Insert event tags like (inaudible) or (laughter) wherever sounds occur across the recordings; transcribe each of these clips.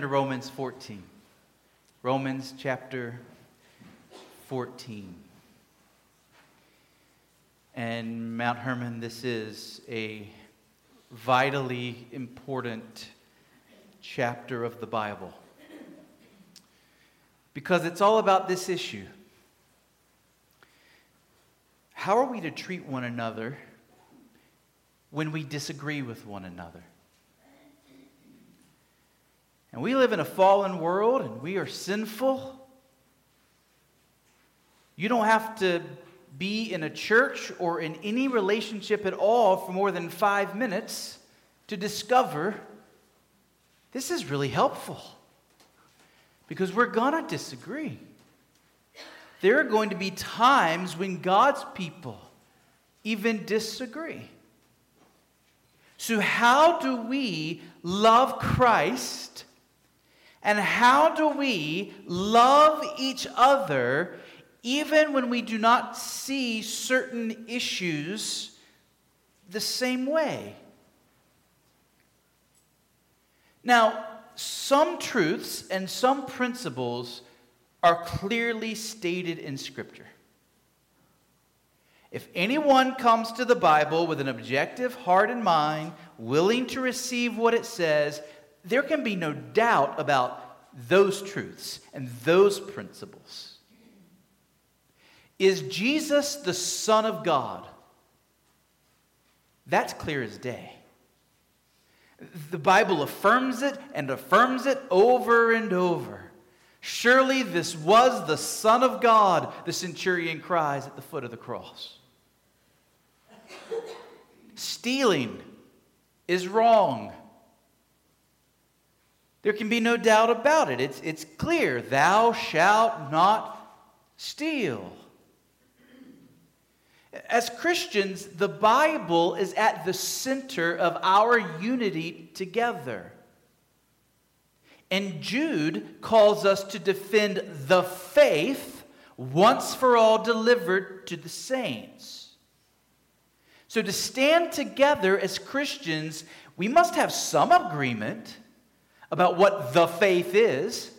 to Romans 14. Romans chapter 14. And Mount Hermon, this is a vitally important chapter of the Bible because it's all about this issue. How are we to treat one another when we disagree with one another? And we live in a fallen world and we are sinful. You don't have to be in a church or in any relationship at all for more than five minutes to discover this is really helpful. Because we're going to disagree. There are going to be times when God's people even disagree. So, how do we love Christ and how do we love each other even when we do not see certain issues the same way? Now, some truths and some principles are clearly stated in Scripture. If anyone comes to the Bible with an objective heart and mind, willing to receive what it says, there can be no doubt about those truths and those principles. Is Jesus the Son of God? That's clear as day. The Bible affirms it and affirms it over and over. Surely this was the Son of God, the centurion cries at the foot of the cross. Stealing is wrong. There can be no doubt about it. It's, it's clear. Thou shalt not steal. As Christians, the Bible is at the center of our unity together. And Jude calls us to defend the faith once for all delivered to the saints. So, to stand together as Christians, we must have some agreement about what the faith is,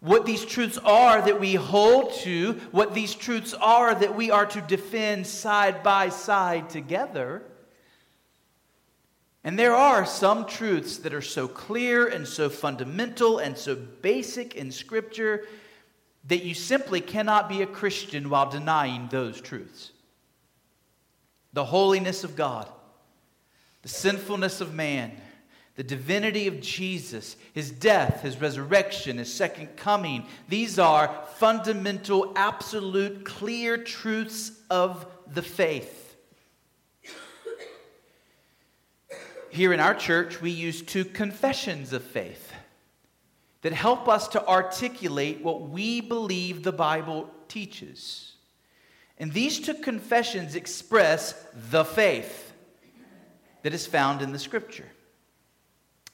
what these truths are that we hold to, what these truths are that we are to defend side by side together. And there are some truths that are so clear and so fundamental and so basic in Scripture that you simply cannot be a Christian while denying those truths. The holiness of God, the sinfulness of man, the divinity of Jesus, his death, his resurrection, his second coming. These are fundamental, absolute, clear truths of the faith. Here in our church, we use two confessions of faith that help us to articulate what we believe the Bible teaches. And these two confessions express the faith that is found in the Scripture.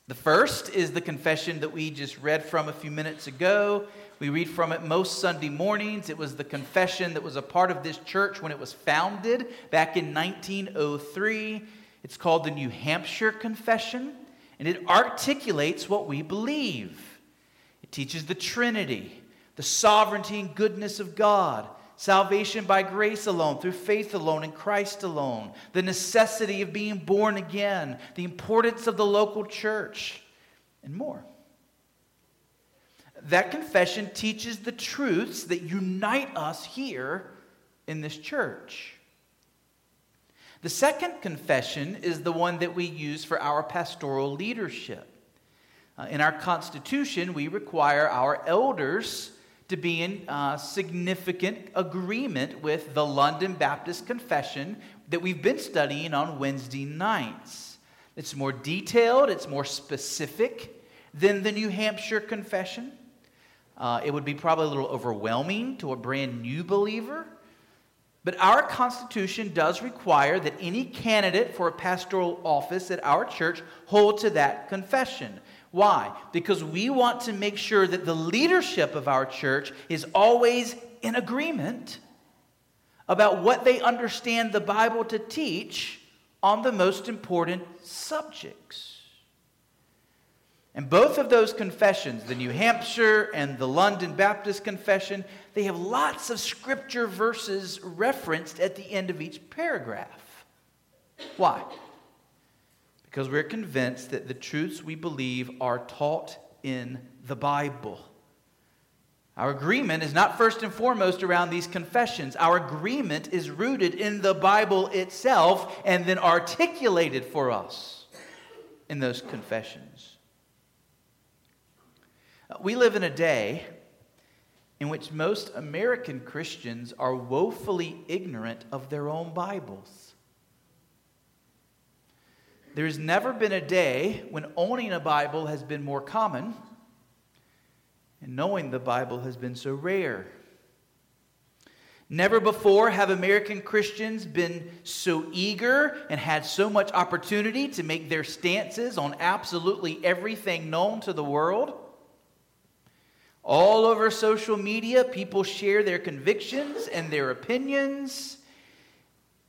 The first is the confession that we just read from a few minutes ago. We read from it most Sunday mornings. It was the confession that was a part of this church when it was founded back in 1903. It's called the New Hampshire Confession, and it articulates what we believe. It teaches the Trinity, the sovereignty and goodness of God, salvation by grace alone, through faith alone, in Christ alone, the necessity of being born again, the importance of the local church, and more. That confession teaches the truths that unite us here in this church. The second confession is the one that we use for our pastoral leadership. Uh, in our Constitution, we require our elders to be in uh, significant agreement with the London Baptist Confession that we've been studying on Wednesday nights. It's more detailed, it's more specific than the New Hampshire Confession. Uh, it would be probably a little overwhelming to a brand new believer. But our Constitution does require that any candidate for a pastoral office at our church hold to that confession. Why? Because we want to make sure that the leadership of our church is always in agreement about what they understand the Bible to teach on the most important subjects. And both of those confessions, the New Hampshire and the London Baptist Confession, they have lots of scripture verses referenced at the end of each paragraph. Why? Because we're convinced that the truths we believe are taught in the Bible. Our agreement is not first and foremost around these confessions. Our agreement is rooted in the Bible itself and then articulated for us in those confessions. Uh, we live in a day in which most American Christians are woefully ignorant of their own Bibles. There's never been a day when owning a Bible has been more common and knowing the Bible has been so rare. Never before have American Christians been so eager and had so much opportunity to make their stances on absolutely everything known to the world. All over social media, people share their convictions and their opinions.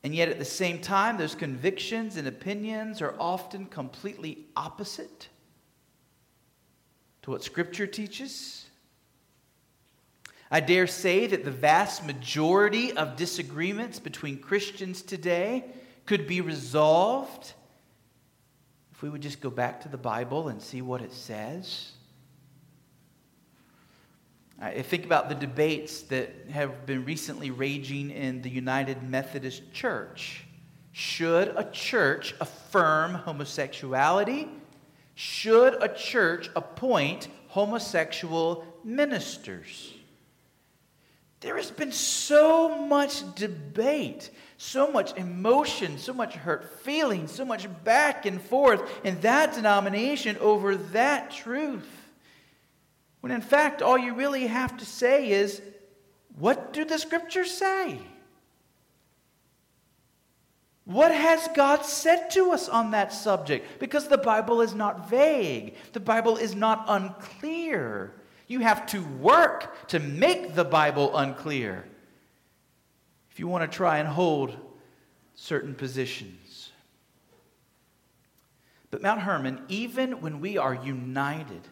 And yet, at the same time, those convictions and opinions are often completely opposite to what Scripture teaches. I dare say that the vast majority of disagreements between Christians today could be resolved if we would just go back to the Bible and see what it says. I think about the debates that have been recently raging in the United Methodist Church. Should a church affirm homosexuality? Should a church appoint homosexual ministers? There has been so much debate, so much emotion, so much hurt feelings, so much back and forth in that denomination over that truth. When in fact, all you really have to say is, what do the scriptures say? What has God said to us on that subject? Because the Bible is not vague, the Bible is not unclear. You have to work to make the Bible unclear if you want to try and hold certain positions. But Mount Hermon, even when we are united,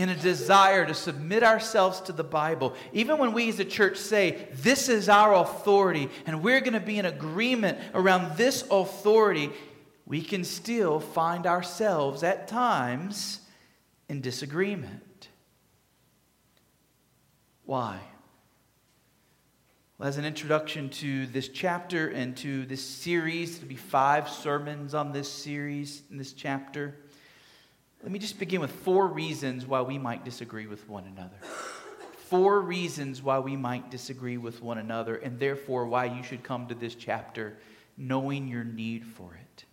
in a desire to submit ourselves to the Bible. Even when we as a church say, this is our authority, and we're going to be in agreement around this authority, we can still find ourselves at times in disagreement. Why? Well, as an introduction to this chapter and to this series, there'll be five sermons on this series in this chapter. Let me just begin with four reasons why we might disagree with one another. Four reasons why we might disagree with one another, and therefore why you should come to this chapter knowing your need for it.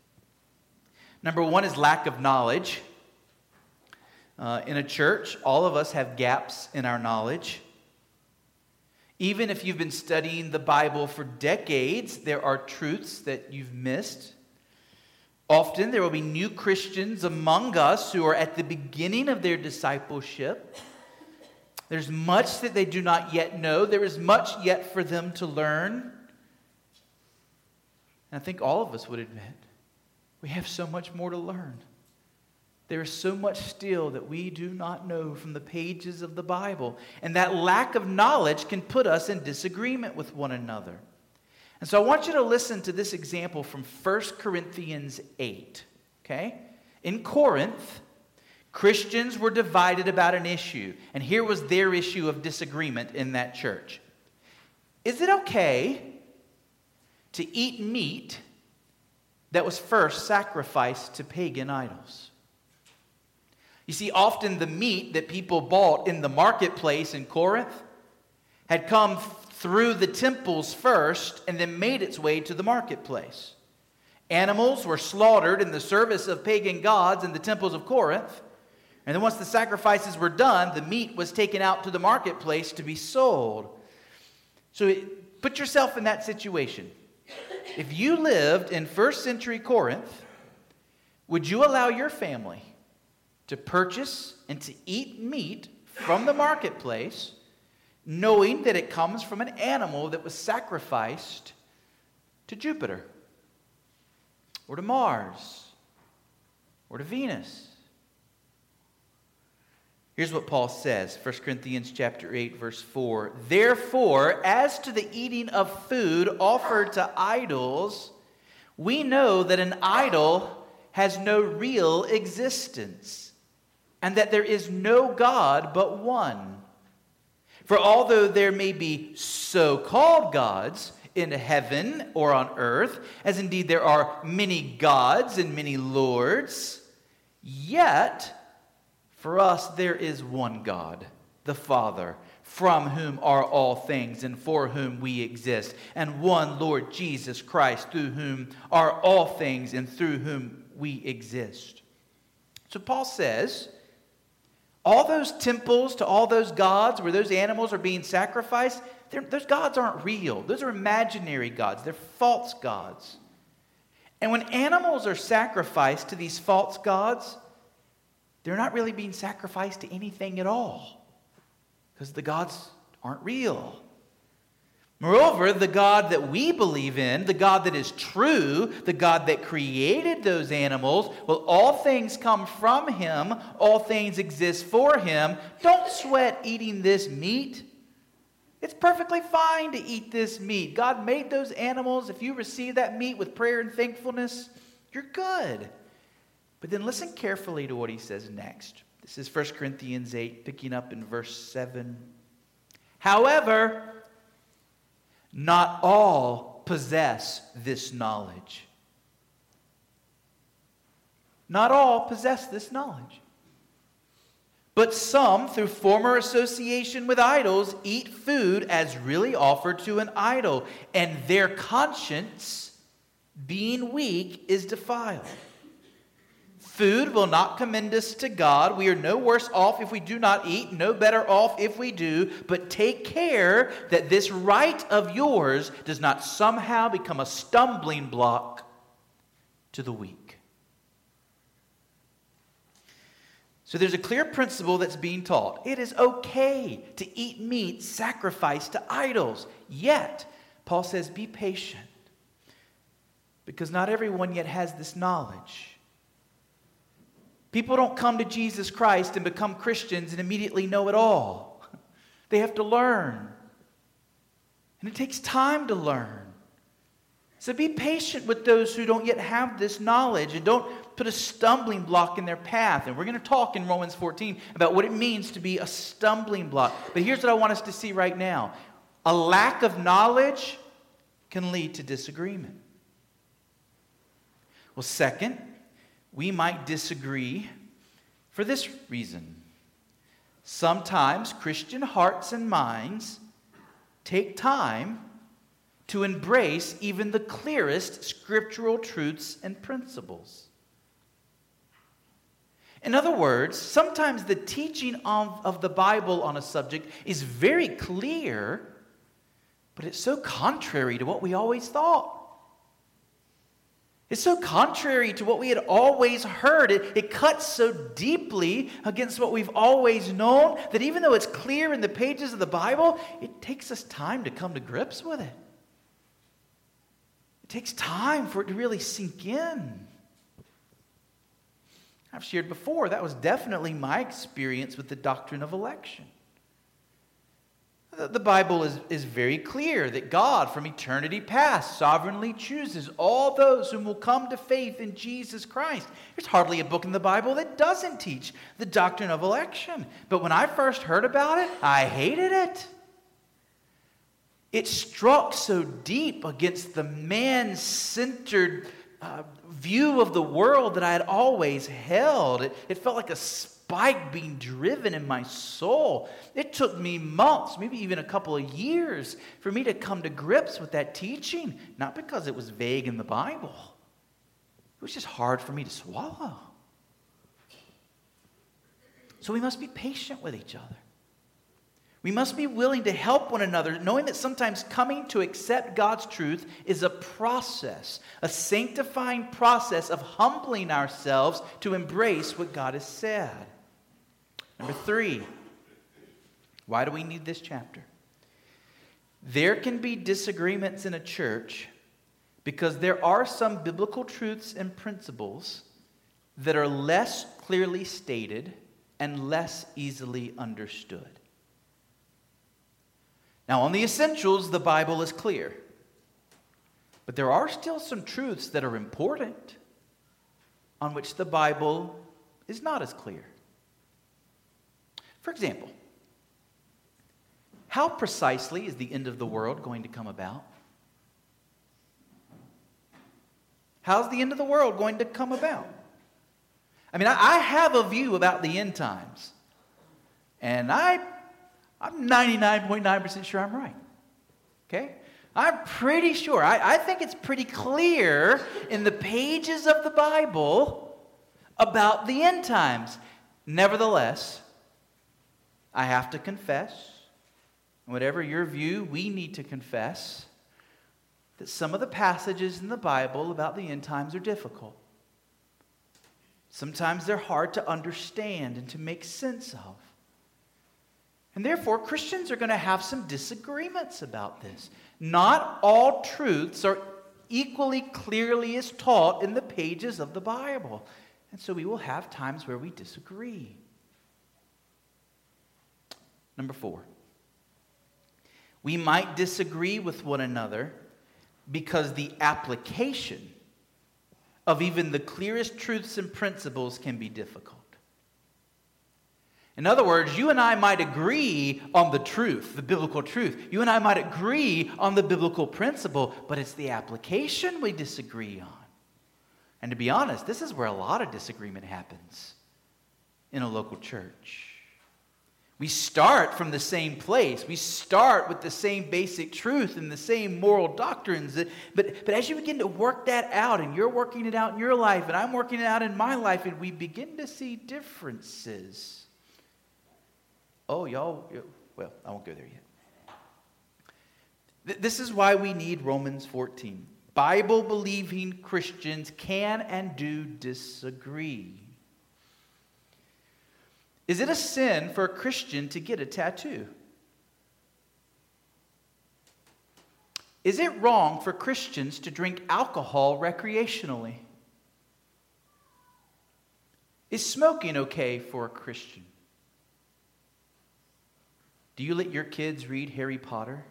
Number one is lack of knowledge. Uh, in a church, all of us have gaps in our knowledge. Even if you've been studying the Bible for decades, there are truths that you've missed. Often there will be new Christians among us who are at the beginning of their discipleship. There's much that they do not yet know, there is much yet for them to learn. And I think all of us would admit we have so much more to learn. There is so much still that we do not know from the pages of the Bible. And that lack of knowledge can put us in disagreement with one another. And so I want you to listen to this example from 1 Corinthians 8. Okay? In Corinth, Christians were divided about an issue, and here was their issue of disagreement in that church. Is it okay to eat meat that was first sacrificed to pagan idols? You see, often the meat that people bought in the marketplace in Corinth had come through the temples first and then made its way to the marketplace. Animals were slaughtered in the service of pagan gods in the temples of Corinth. And then once the sacrifices were done, the meat was taken out to the marketplace to be sold. So put yourself in that situation. If you lived in first century Corinth, would you allow your family to purchase and to eat meat from the marketplace knowing that it comes from an animal that was sacrificed to Jupiter or to Mars or to Venus. Here's what Paul says, 1 Corinthians chapter 8 verse 4. Therefore, as to the eating of food offered to idols, we know that an idol has no real existence, and that there is no God but one. For although there may be so called gods in heaven or on earth, as indeed there are many gods and many lords, yet for us there is one God, the Father, from whom are all things and for whom we exist, and one Lord Jesus Christ, through whom are all things and through whom we exist. So Paul says, all those temples to all those gods where those animals are being sacrificed, those gods aren't real. Those are imaginary gods, they're false gods. And when animals are sacrificed to these false gods, they're not really being sacrificed to anything at all because the gods aren't real. Moreover, the God that we believe in, the God that is true, the God that created those animals, well, all things come from him, all things exist for him. Don't sweat eating this meat. It's perfectly fine to eat this meat. God made those animals. If you receive that meat with prayer and thankfulness, you're good. But then listen carefully to what he says next. This is 1 Corinthians 8, picking up in verse 7. However, not all possess this knowledge. Not all possess this knowledge. But some, through former association with idols, eat food as really offered to an idol, and their conscience, being weak, is defiled. Food will not commend us to God. We are no worse off if we do not eat, no better off if we do. But take care that this right of yours does not somehow become a stumbling block to the weak. So there's a clear principle that's being taught. It is okay to eat meat sacrificed to idols. Yet, Paul says, be patient. Because not everyone yet has this knowledge. People don't come to Jesus Christ and become Christians and immediately know it all. (laughs) They have to learn. And it takes time to learn. So be patient with those who don't yet have this knowledge and don't put a stumbling block in their path. And we're going to talk in Romans 14 about what it means to be a stumbling block. But here's what I want us to see right now a lack of knowledge can lead to disagreement. Well, second, we might disagree for this reason. Sometimes Christian hearts and minds take time to embrace even the clearest scriptural truths and principles. In other words, sometimes the teaching of, of the Bible on a subject is very clear, but it's so contrary to what we always thought. It's so contrary to what we had always heard. It, it cuts so deeply against what we've always known that even though it's clear in the pages of the Bible, it takes us time to come to grips with it. It takes time for it to really sink in. I've shared before, that was definitely my experience with the doctrine of election. The Bible is, is very clear that God, from eternity past, sovereignly chooses all those whom will come to faith in Jesus Christ. There's hardly a book in the Bible that doesn't teach the doctrine of election. But when I first heard about it, I hated it. It struck so deep against the man centered uh, view of the world that I had always held. It, it felt like a spike being driven in my soul. It took me months, maybe even a couple of years, for me to come to grips with that teaching, not because it was vague in the Bible. It was just hard for me to swallow. So we must be patient with each other. We must be willing to help one another, knowing that sometimes coming to accept God's truth is a process, a sanctifying process of humbling ourselves to embrace what God has said. Number three, why do we need this chapter? There can be disagreements in a church because there are some biblical truths and principles that are less clearly stated and less easily understood. Now, on the essentials, the Bible is clear. But there are still some truths that are important on which the Bible is not as clear. For example, how precisely is the end of the world going to come about? How's the end of the world going to come about? I mean, I, have a view about the end times, and I, I'm 99.9% sure I'm right. Okay? I'm pretty sure. I, I think it's pretty clear in the pages of the Bible about the end times. Nevertheless, I have to confess, whatever your view, we need to confess that some of the passages in the Bible about the end times are difficult. Sometimes they're hard to understand and to make sense of. And therefore, Christians are going to have some disagreements about this. Not all truths are equally clearly as taught in the pages of the Bible. And so we will have times where we disagree. Number four, we might disagree with one another because the application of even the clearest truths and principles can be difficult. In other words, you and I might agree on the truth, the biblical truth. You and I might agree on the biblical principle, but it's the application we disagree on. And to be honest, this is where a lot of disagreement happens in a local church. We start from the same place. We start with the same basic truth and the same moral doctrines. But, but as you begin to work that out, and you're working it out in your life, and I'm working it out in my life, and we begin to see differences Oh, y'all, well, I won't go there yet. This is why we need Romans 14. Bible believing Christians can and do disagree. Is it a sin for a Christian to get a tattoo? Is it wrong for Christians to drink alcohol recreationally? Is smoking okay for a Christian? Do you let your kids read Harry Potter?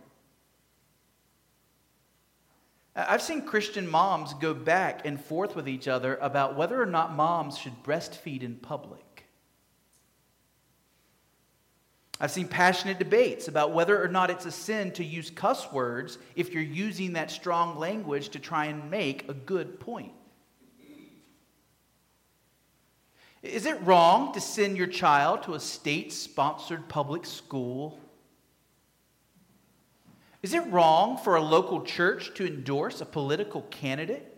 I've seen Christian moms go back and forth with each other about whether or not moms should breastfeed in public. I've seen passionate debates about whether or not it's a sin to use cuss words if you're using that strong language to try and make a good point. Is it wrong to send your child to a state sponsored public school? Is it wrong for a local church to endorse a political candidate?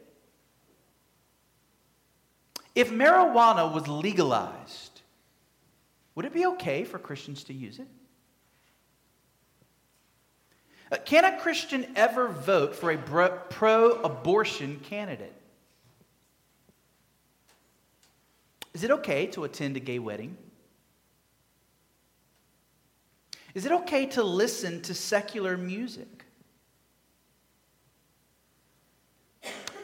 If marijuana was legalized, would it be okay for Christians to use it? Uh, can a Christian ever vote for a pro abortion candidate? Is it okay to attend a gay wedding? Is it okay to listen to secular music?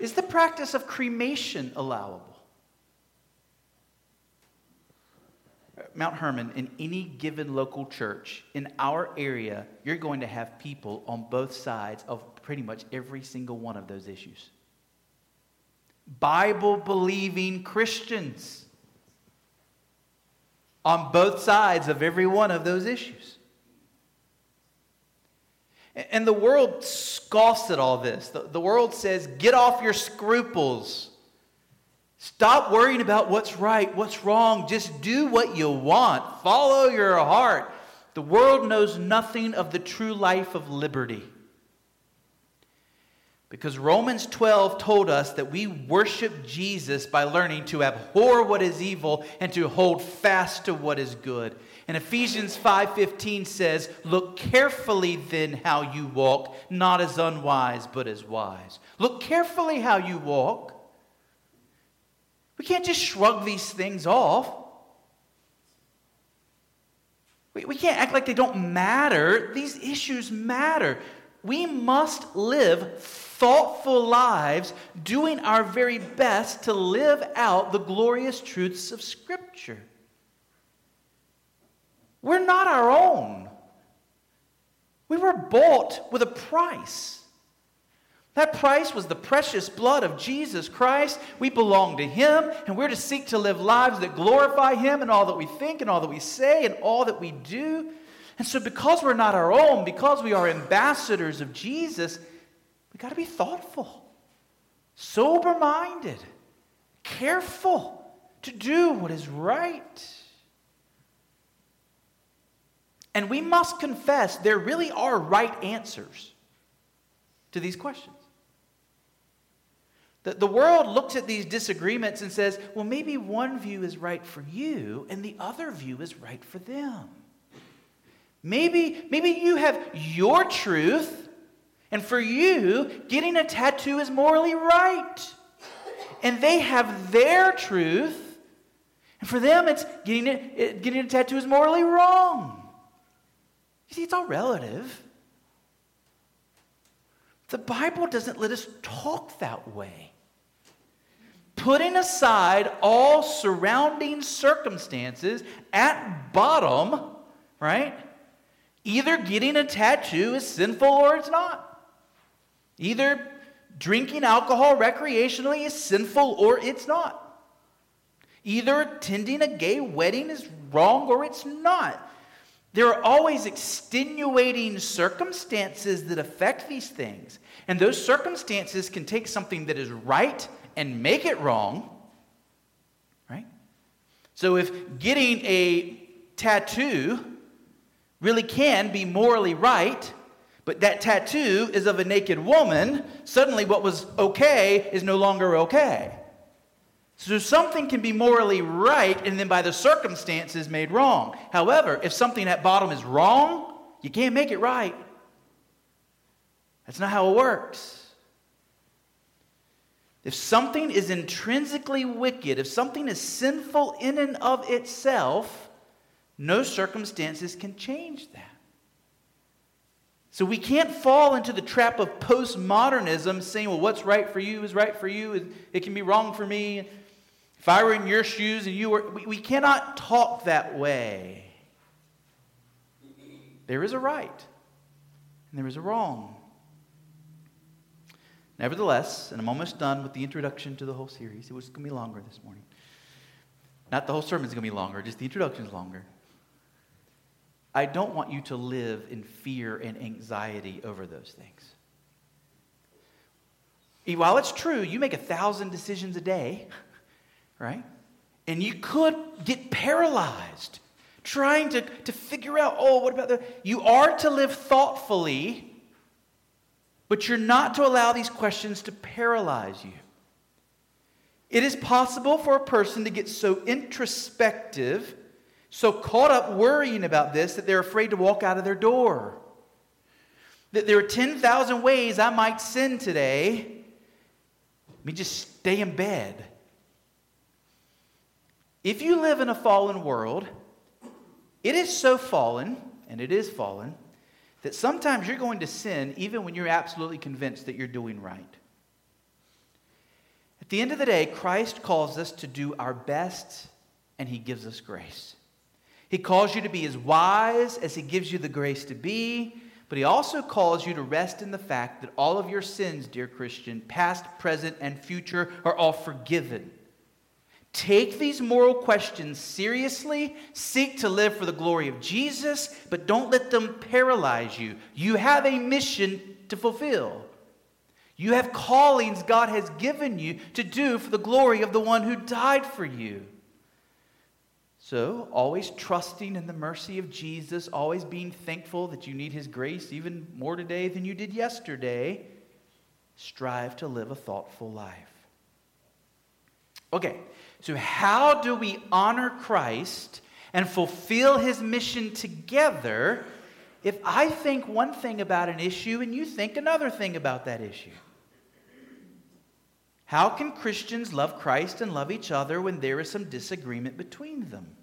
Is the practice of cremation allowable? Mount Hermon, in any given local church in our area, you're going to have people on both sides of pretty much every single one of those issues. Bible believing Christians on both sides of every one of those issues. And the world scoffs at all this. The, world says, get off your scruples. Stop worrying about what's right, what's wrong. Just do what you want. Follow your heart. The world knows nothing of the true life of liberty. Because Romans 12 told us that we worship Jesus by learning to abhor what is evil and to hold fast to what is good. And Ephesians 5:15 says, "Look carefully then how you walk, not as unwise, but as wise." Look carefully how you walk. We can't just shrug these things off. We, we can't act like they don't matter. These issues matter. We must live thoughtful lives, doing our very best to live out the glorious truths of Scripture. We're not our own. We were bought with a price. That price was the precious blood of Jesus Christ. We belong to Him, and we're to seek to live lives that glorify Him in all that we think and all that we say and all that we do. And so, because we're not our own, because we are ambassadors of Jesus, we got to be thoughtful, sober minded, careful to do what is right. And we must confess there really are right answers to these questions. The, the world looks at these disagreements and says, well, maybe one view is right for you and the other view is right for them. Maybe, maybe you have your truth, and for you, getting a tattoo is morally right. And they have their truth, and for them, it's getting, it, getting a tattoo is morally wrong. You see, it's all relative. The Bible doesn't let us talk that way putting aside all surrounding circumstances, at bottom, right? Either getting a tattoo is sinful or it's not. Either drinking alcohol recreationally is sinful or it's not. Either attending a gay wedding is wrong or it's not. There are always extenuating circumstances that affect these things. And those circumstances can take something that is right and make it wrong, right? So if getting a tattoo really can be morally right, but that tattoo is of a naked woman, suddenly what was okay is no longer okay. So something can be morally right and then by the circumstances made wrong. However, if something at bottom is wrong, you can't make it right. That's not how it works. If something is intrinsically wicked, if something is sinful in and of itself, no circumstances can change that. So we can't fall into the trap of postmodernism saying, well, what's right for you is right for you, it can be wrong for me. If I were in your shoes and you were, we, we cannot talk that way. There is a right and there is a wrong. Nevertheless, and I'm almost done with the introduction to the whole series, it was going to be longer this morning. Not the whole sermon is going to be longer, just the introduction is longer. I don't want you to live in fear and anxiety over those things. While it's true, you make a thousand decisions a day, right? And you could get paralyzed trying to, to figure out, oh, what about the. You are to live thoughtfully but you're not to allow these questions to paralyze you. It is possible for a person to get so introspective, so caught up worrying about this, that they're afraid to walk out of their door. That there are 10,000 ways I might sin today. Let me just stay in bed. If you live in a fallen world, it is so fallen, and it is fallen, that sometimes you're going to sin even when you're absolutely convinced that you're doing right. At the end of the day, Christ calls us to do our best and he gives us grace. He calls you to be as wise as he gives you the grace to be, but he also calls you to rest in the fact that all of your sins, dear Christian, past, present, and future, are all forgiven. Take these moral questions seriously. Seek to live for the glory of Jesus, but don't let them paralyze you. You have a mission to fulfill. You have callings God has given you to do for the glory of the one who died for you. So, always trusting in the mercy of Jesus, always being thankful that you need his grace even more today than you did yesterday, strive to live a thoughtful life. Okay, so, how do we honor Christ and fulfill his mission together if I think one thing about an issue and you think another thing about that issue? How can Christians love Christ and love each other when there is some disagreement between them?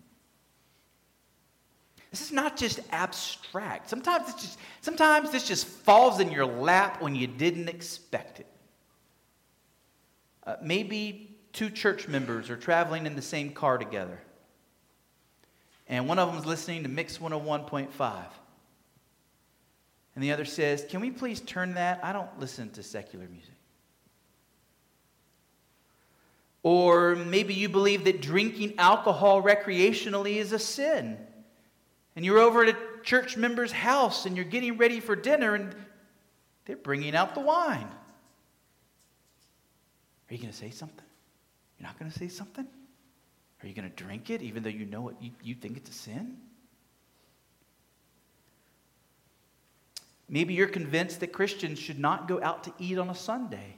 This is not just abstract. Sometimes, it's just, sometimes this just falls in your lap when you didn't expect it. Uh, maybe two church members are traveling in the same car together. and one of them is listening to Mix 101.5. And the other says, Can we please turn that? I don't listen to secular music. Or maybe you believe that drinking alcohol recreationally is a sin. And you're over at a church member's house and you're getting ready for dinner and they're bringing out the wine. Are you going to say something? You're not going to say something? Are you going to drink it even though you know it, you, you think it's a sin? Maybe you're convinced that Christians should not go out to eat on a Sunday.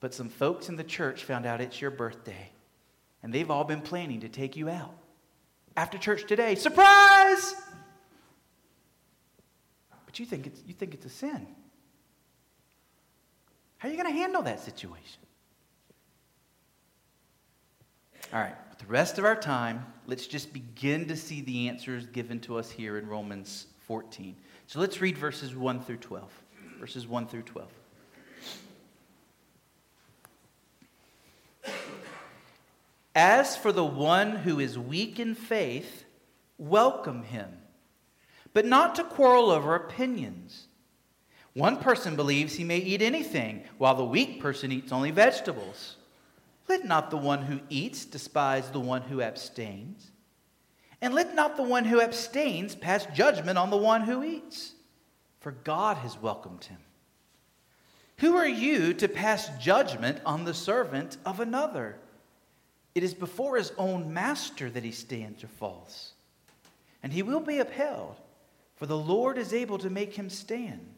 But some folks in the church found out it's your birthday, and they've all been planning to take you out. After church today, surprise! But you think it's, you think it's a sin. How are you going to handle that situation? All right, with the rest of our time, let's just begin to see the answers given to us here in Romans 14. So let's read verses 1 through 12. Verses 1 through 12. As for the one who is weak in faith, welcome him, but not to quarrel over opinions. One person believes he may eat anything, while the weak person eats only vegetables. Let not the one who eats despise the one who abstains. And let not the one who abstains pass judgment on the one who eats, for God has welcomed him. Who are you to pass judgment on the servant of another? It is before his own master that he stands or falls, and he will be upheld, for the Lord is able to make him stand.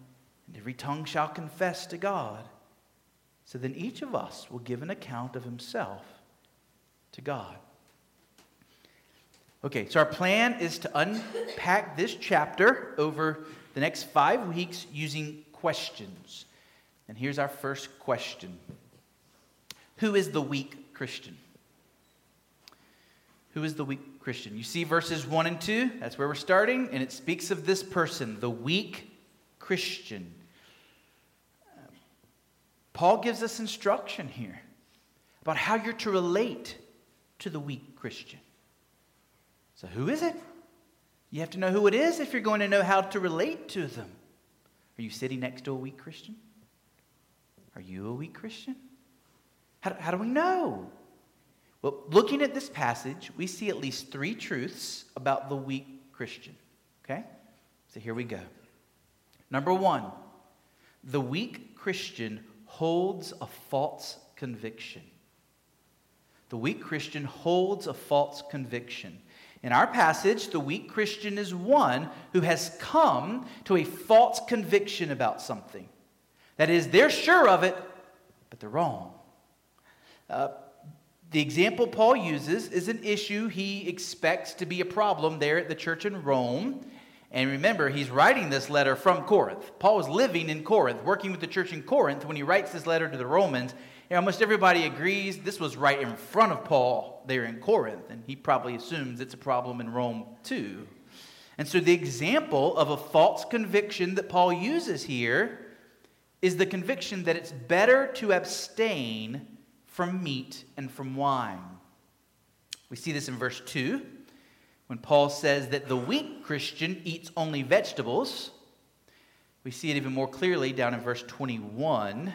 and every tongue shall confess to God. So then each of us will give an account of himself to God. Okay, so our plan is to unpack this chapter over the next five weeks using questions. And here's our first question Who is the weak Christian? Who is the weak Christian? You see verses 1 and 2, that's where we're starting, and it speaks of this person, the weak Christian. Paul gives us instruction here about how you're to relate to the weak Christian. So, who is it? You have to know who it is if you're going to know how to relate to them. Are you sitting next to a weak Christian? Are you a weak Christian? How, how do we know? Well, looking at this passage, we see at least three truths about the weak Christian. Okay? So here we go. Number one, the weak Christian holds a false conviction. The weak Christian holds a false conviction. In our passage, the weak Christian is one who has come to a false conviction about something. That is, they're sure of it, but they're wrong. Uh, the example Paul uses is an issue he expects to be a problem there at the church in Rome. And remember, he's writing this letter from Corinth. Paul was living in Corinth, working with the church in Corinth when he writes this letter to the Romans. And almost everybody agrees this was right in front of Paul there in Corinth, and he probably assumes it's a problem in Rome too. And so, the example of a false conviction that Paul uses here is the conviction that it's better to abstain from meat and from wine. We see this in verse 2 when Paul says that the weak Christian eats only vegetables, we see it even more clearly down in verse 21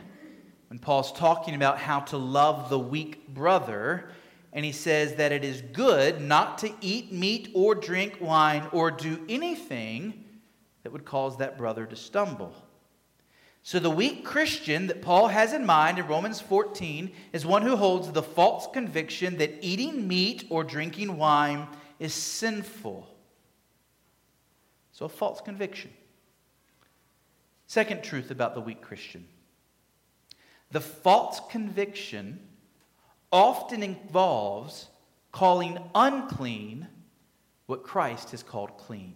when Paul's talking about how to love the weak brother. and he says that it is good not to eat meat or drink wine or do anything that would cause that brother to stumble. So, the weak Christian that Paul has in mind in Romans 14 is one who holds the false conviction that eating meat or drinking wine is sinful. So, a false conviction. Second truth about the weak Christian the false conviction often involves calling unclean what Christ has called clean.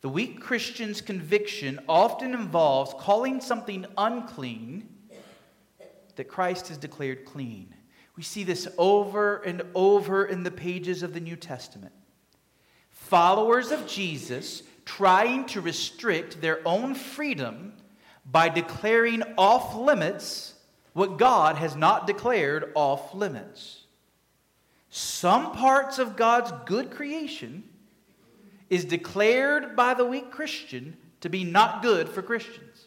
The weak Christian's conviction often involves calling something unclean that Christ has declared clean. We see this over and over in the pages of the New Testament. Followers of Jesus trying to restrict their own freedom by declaring off limits what God has not declared off limits. Some parts of God's good creation is declared by the weak Christian to be not good for Christians.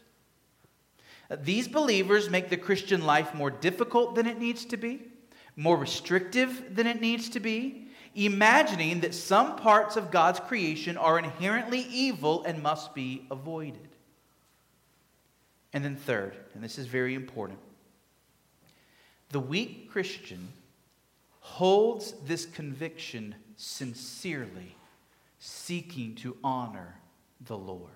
These believers make the Christian life more difficult than it needs to be, more restrictive than it needs to be, imagining that some parts of God's creation are inherently evil and must be avoided. And then, third, and this is very important, the weak Christian holds this conviction sincerely seeking to honor the Lord.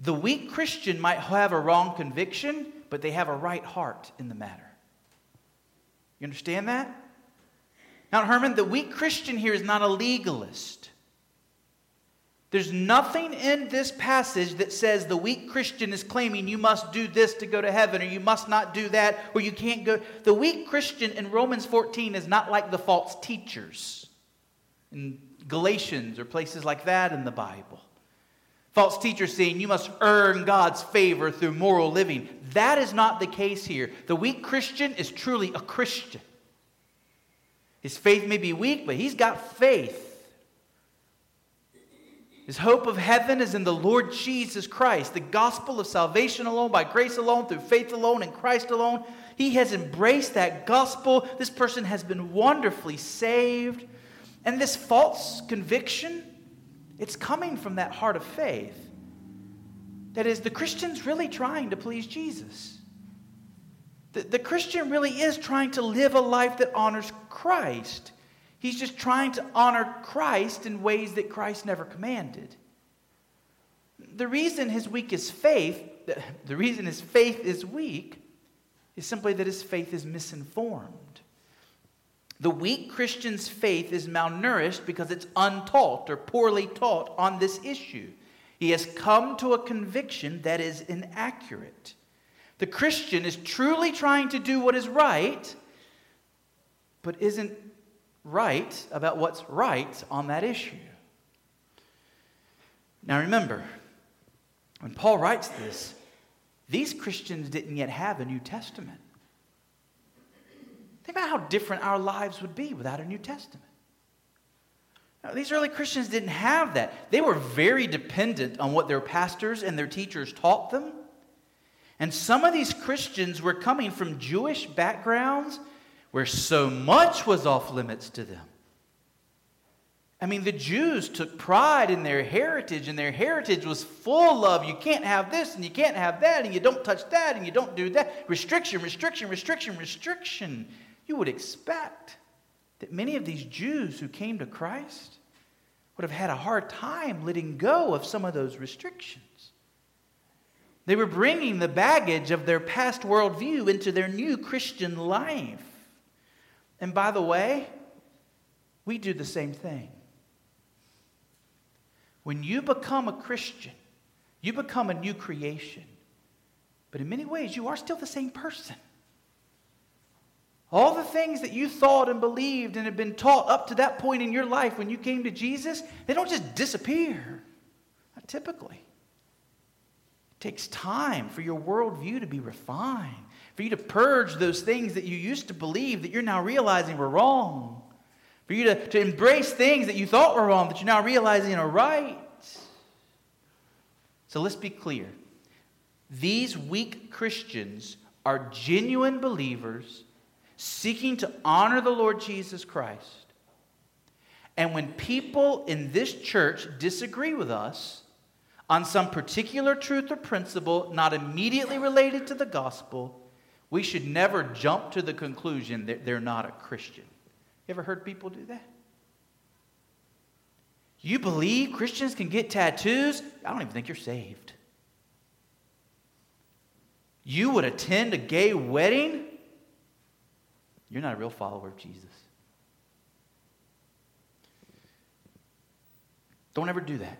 The weak Christian might have a wrong conviction, but they have a right heart in the matter. You understand that? Now, Herman, the weak Christian here is not a legalist. There's nothing in this passage that says the weak Christian is claiming you must do this to go to heaven, or you must not do that, or you can't go. The weak Christian in Romans 14 is not like the false teachers in Galatians or places like that in the Bible. False teachers saying you must earn God's favor through moral living. That is not the case here. The weak Christian is truly a Christian. His faith may be weak, but he's got faith. His hope of heaven is in the Lord Jesus Christ, the gospel of salvation alone, by grace alone, through faith alone, in Christ alone. He has embraced that gospel. This person has been wonderfully saved. And this false conviction, it's coming from that heart of faith. That is, the Christian's really trying to please Jesus. The, the Christian really is trying to live a life that honors Christ. He's just trying to honor Christ in ways that Christ never commanded. The reason his weak is faith, (laughs) the reason his faith is weak, is simply that his faith is misinformed. The weak Christian's faith is malnourished because it's untaught or poorly taught on this issue. He has come to a conviction that is inaccurate. The Christian is truly trying to do what is right, but isn't right about what's right on that issue. Now remember, when Paul writes this, these Christians didn't yet have a New Testament. Think about how different our lives would be without a New Testament. Now, these early Christians didn't have that. They were very dependent on what their pastors and their teachers taught them. And some of these Christians were coming from Jewish backgrounds where so much was off limits to them. I mean, the Jews took pride in their heritage, and their heritage was full of you can't have this, and you can't have that, and you don't touch that, and you don't do that. Restriction, restriction, restriction, restriction you would expect that many of these Jews who came to Christ would have had a hard time letting go of some of those restrictions. They were bringing the baggage of their past worldview into their new Christian life. And by the way, we do the same thing. When you become a Christian, you become a new creation. But in many ways, you are still the same person. All the things that you thought and believed and had been taught up to that point in your life when you came to Jesus, they don't just disappear. Not typically. It takes time for your worldview to be refined, for you to purge those things that you used to believe that you're now realizing were wrong, for you to, to embrace things that you thought were wrong that you're now realizing are right. So let's be clear. These weak Christians are genuine believers seeking to honor the Lord Jesus Christ. And when people in this church disagree with us on some particular truth or principle not immediately related to the gospel, we should never jump to the conclusion that they're not a Christian. You ever heard people do that? You believe Christians can get tattoos? I don't even think you're saved. You would attend a gay wedding? You're not a real follower of Jesus. Don't ever do that.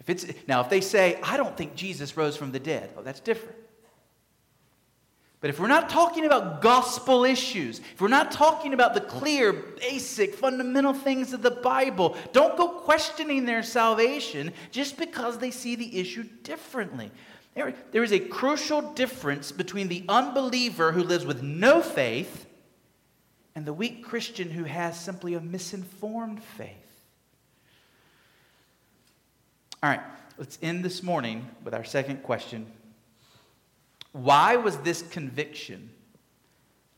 If it's now if they say, I don't think Jesus rose from the dead, oh, that's different. But if we're not talking about gospel issues, if we're not talking about the clear, basic, fundamental things of the Bible, don't go questioning their salvation just because they see the issue differently. There, is a crucial difference between the unbeliever who lives with no faith and the weak Christian who has simply a misinformed faith. All right, let's end this morning with our second question why was this conviction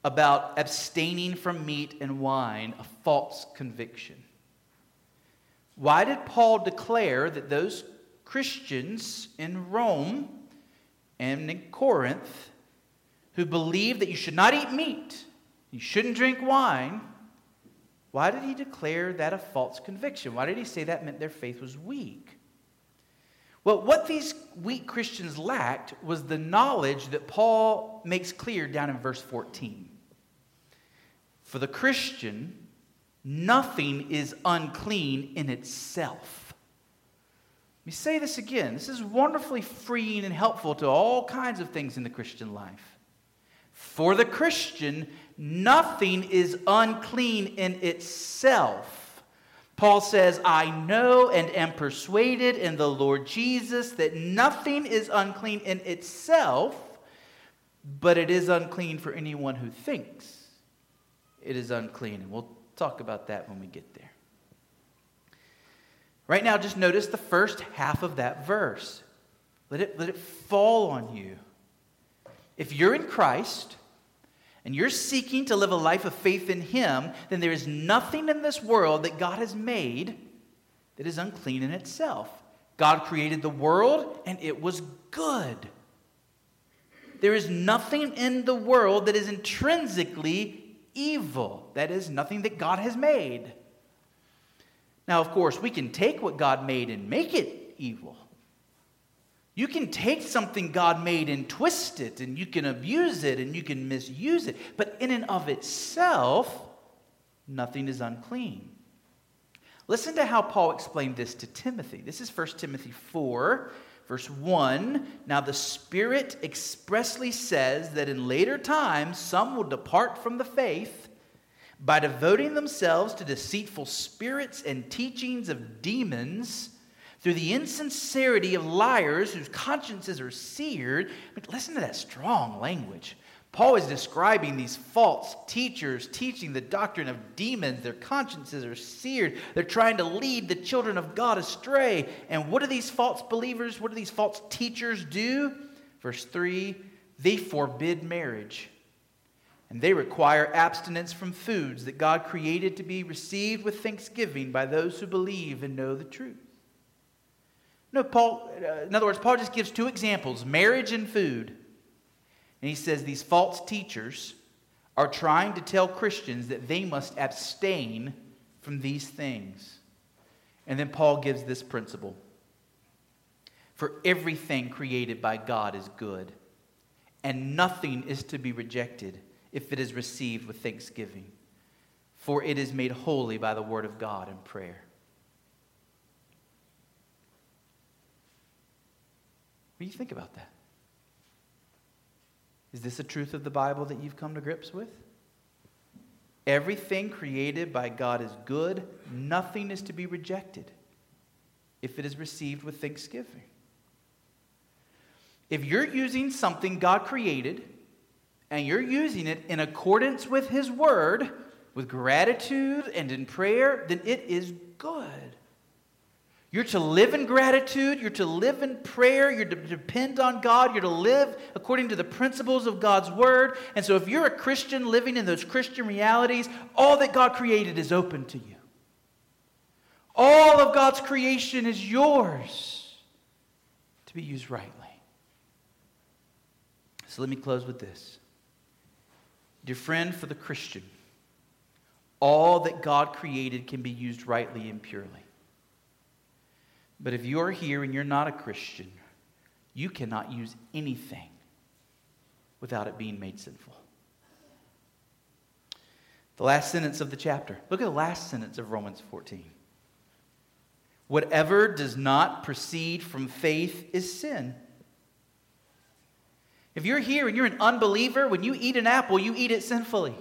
about abstaining from meat and wine a false conviction? Why did Paul declare that those Christians in Rome and in Corinth who believed that you should not eat meat, you shouldn't drink wine, why did he declare that a false conviction? Why did he say that meant their faith was weak? Well, what these weak Christians lacked was the knowledge that Paul makes clear down in verse 14. For the Christian, nothing is unclean in itself. Let me say this again. This is wonderfully freeing and helpful to all kinds of things in the Christian life. For the Christian, nothing is unclean in itself. Paul says, I know and am persuaded in the Lord Jesus that nothing is unclean in itself, but it is unclean for anyone who thinks it is unclean. And we'll talk about that when we get there. Right now, just notice the first half of that verse. Let it, let it fall on you. If you're in Christ, and you're seeking to live a life of faith in Him, then there is nothing in this world that God has made that is unclean in itself. God created the world and it was good. There is nothing in the world that is intrinsically evil. That is, nothing that God has made. Now, of course, we can take what God made and make it evil. You can take something God made and twist it, and you can abuse it, and you can misuse it. But in and of itself, nothing is unclean. Listen to how Paul explained this to Timothy. This is 1 Timothy 4, verse 1. Now, the Spirit expressly says that in later times some will depart from the faith by devoting themselves to deceitful spirits and teachings of demons through the insincerity of liars whose consciences are seared. But listen to that strong language. Paul is describing these false teachers teaching the doctrine of demons. Their consciences are seared. They're trying to lead the children of God astray. And what do these false believers, what do these false teachers do? Verse 3 they forbid marriage. And they require abstinence from foods that God created to be received with thanksgiving by those who believe and know the truth. No, Paul, uh, in other words, Paul just gives two examples marriage and food. And he says these false teachers are trying to tell Christians that they must abstain from these things. And then Paul gives this principle For everything created by God is good, and nothing is to be rejected if it is received with thanksgiving, for it is made holy by the word of God and prayer. What do you think about that? Is this a truth of the Bible that you've come to grips with? Everything created by God is good, nothing is to be rejected if it is received with thanksgiving. If you're using something God created and you're using it in accordance with His Word, with gratitude and in prayer, then it is good. You're to live in gratitude. You're to live in prayer. You're to depend on God. You're to live according to the principles of God's word. And so, if you're a Christian living in those Christian realities, all that God created is open to you. All of God's creation is yours to be used rightly. So, let me close with this. Dear friend, for the Christian, all that God created can be used rightly and purely. But if you're here and you're not a Christian, you cannot use anything without it being made sinful. The last sentence of the chapter. Look at the last sentence of Romans 14. Whatever does not proceed from faith is sin. If you're here and you're an unbeliever, when you eat an apple, you eat it sinfully.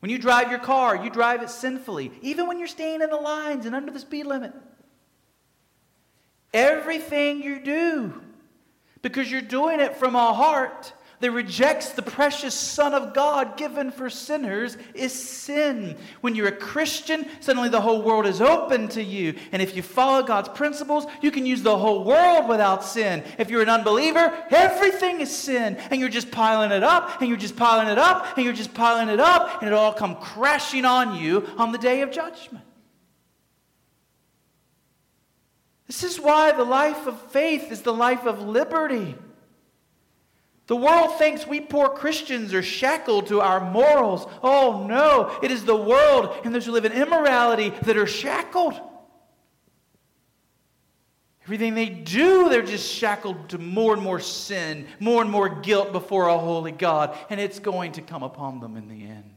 When you drive your car, you drive it sinfully, even when you're staying in the lines and under the speed limit. Everything you do, because you're doing it from a heart that rejects the precious Son of God given for sinners is sin. When you're a Christian, suddenly the whole world is open to you. And if you follow God's principles, you can use the whole world without sin. If you're an unbeliever, everything is sin. And you're just piling it up, and you're just piling it up, and you're just piling it up, and it all come crashing on you on the day of judgment. This is why the life of faith is the life of liberty. The world thinks we poor Christians are shackled to our morals. Oh no, it is the world and those who live in immorality that are shackled. Everything they do, they're just shackled to more and more sin, more and more guilt before a holy God, and it's going to come upon them in the end.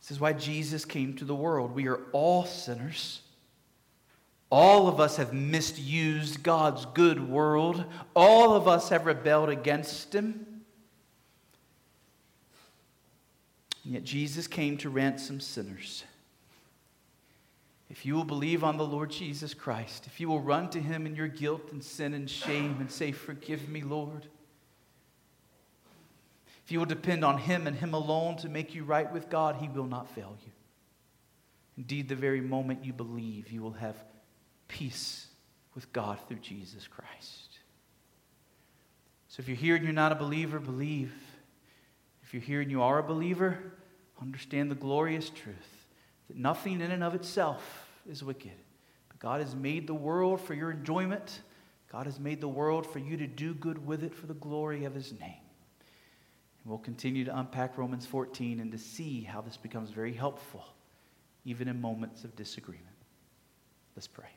This is why Jesus came to the world. We are all sinners. All of us have misused God's good world. All of us have rebelled against Him. And yet Jesus came to ransom sinners. If you will believe on the Lord Jesus Christ, if you will run to Him in your guilt and sin and shame and say, Forgive me, Lord. If you will depend on Him and Him alone to make you right with God, He will not fail you. Indeed, the very moment you believe, you will have peace with God through Jesus Christ. So if you're here and you're not a believer, believe. If you're here and you are a believer, understand the glorious truth that nothing in and of itself is wicked. But God has made the world for your enjoyment. God has made the world for you to do good with it for the glory of his name. And we'll continue to unpack Romans 14 and to see how this becomes very helpful, even in moments of disagreement. Let's pray.